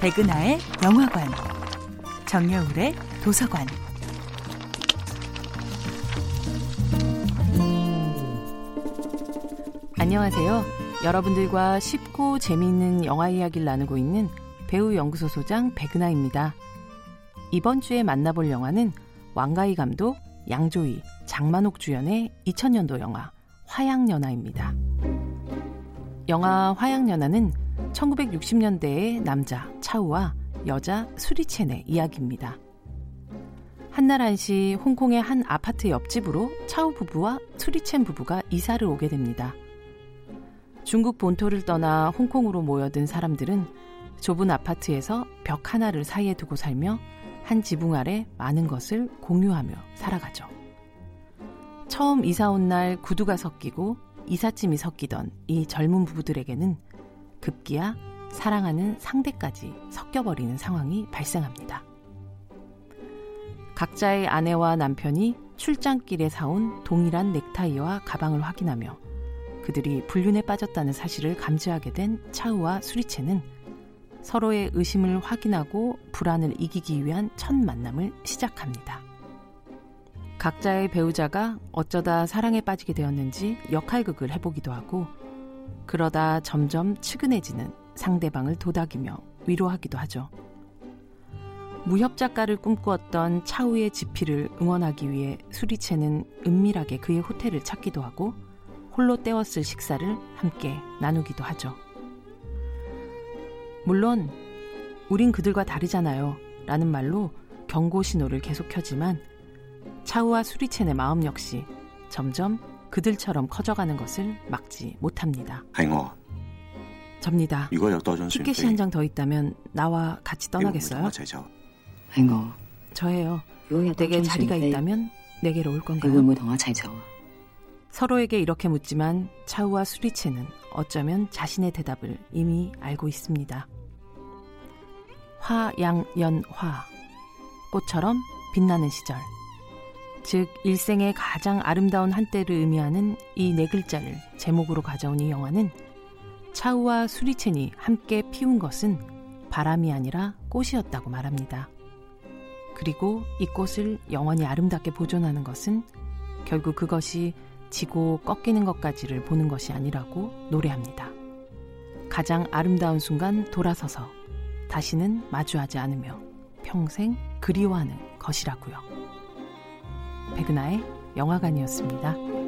백은하의 영화관, 정여울의 도서관. 안녕하세요. 여러분들과 쉽고 재미있는 영화 이야기를 나누고 있는 배우 연구소 소장 백은하입니다. 이번 주에 만나볼 영화는 왕가희 감독, 양조희, 장만옥 주연의 2000년도 영화 화양연화입니다. 영화 화양연화는 1960년대의 남자 차우와 여자 수리첸의 이야기입니다. 한날 한시 홍콩의 한 아파트 옆집으로 차우 부부와 수리첸 부부가 이사를 오게 됩니다. 중국 본토를 떠나 홍콩으로 모여든 사람들은 좁은 아파트에서 벽 하나를 사이에 두고 살며 한 지붕 아래 많은 것을 공유하며 살아가죠. 처음 이사 온 날 구두가 섞이고 이삿짐이 섞이던 이 젊은 부부들에게는 급기야 사랑하는 상대까지 섞여버리는 상황이 발생합니다. 각자의 아내와 남편이 출장길에 사온 동일한 넥타이와 가방을 확인하며 그들이 불륜에 빠졌다는 사실을 감지하게 된 차우와 수리체는 서로의 의심을 확인하고 불안을 이기기 위한 첫 만남을 시작합니다. 각자의 배우자가 어쩌다 사랑에 빠지게 되었는지 역할극을 해보기도 하고 그러다 점점 측은해지는 상대방을 도닥이며 위로하기도 하죠. 무협 작가를 꿈꾸었던 차우의 지피를 응원하기 위해 수리체는 은밀하게 그의 호텔을 찾기도 하고 홀로 때웠을 식사를 함께 나누기도 하죠. 물론 우린 그들과 다르잖아요. 라는 말로 경고 신호를 계속 켜지만 차우와 수리첸의 마음 역시 점점 그들처럼 커져가는 것을 막지 못합니다. 행어. 접니다. 티켓이 한 장 더 있다면 나와 같이 떠나겠어요? 행어. 저예요. 내게 자리가 있다면 내게로 올 건가요? 서로에게 이렇게 묻지만 차우와 수리체는 어쩌면 자신의 대답을 이미 알고 있습니다. 화양연화 꽃처럼 빛나는 시절 즉 일생의 가장 아름다운 한때를 의미하는 이 네 글자를 제목으로 가져온 이 영화는 차우와 수리첸이 함께 피운 것은 바람이 아니라 꽃이었다고 말합니다. 그리고 이 꽃을 영원히 아름답게 보존하는 것은 결국 그것이 지고 꺾이는 것까지를 보는 것이 아니라고 노래합니다. 가장 아름다운 순간 돌아서서 다시는 마주하지 않으며 평생 그리워하는 것이라고요. 백은하의 영화관이었습니다.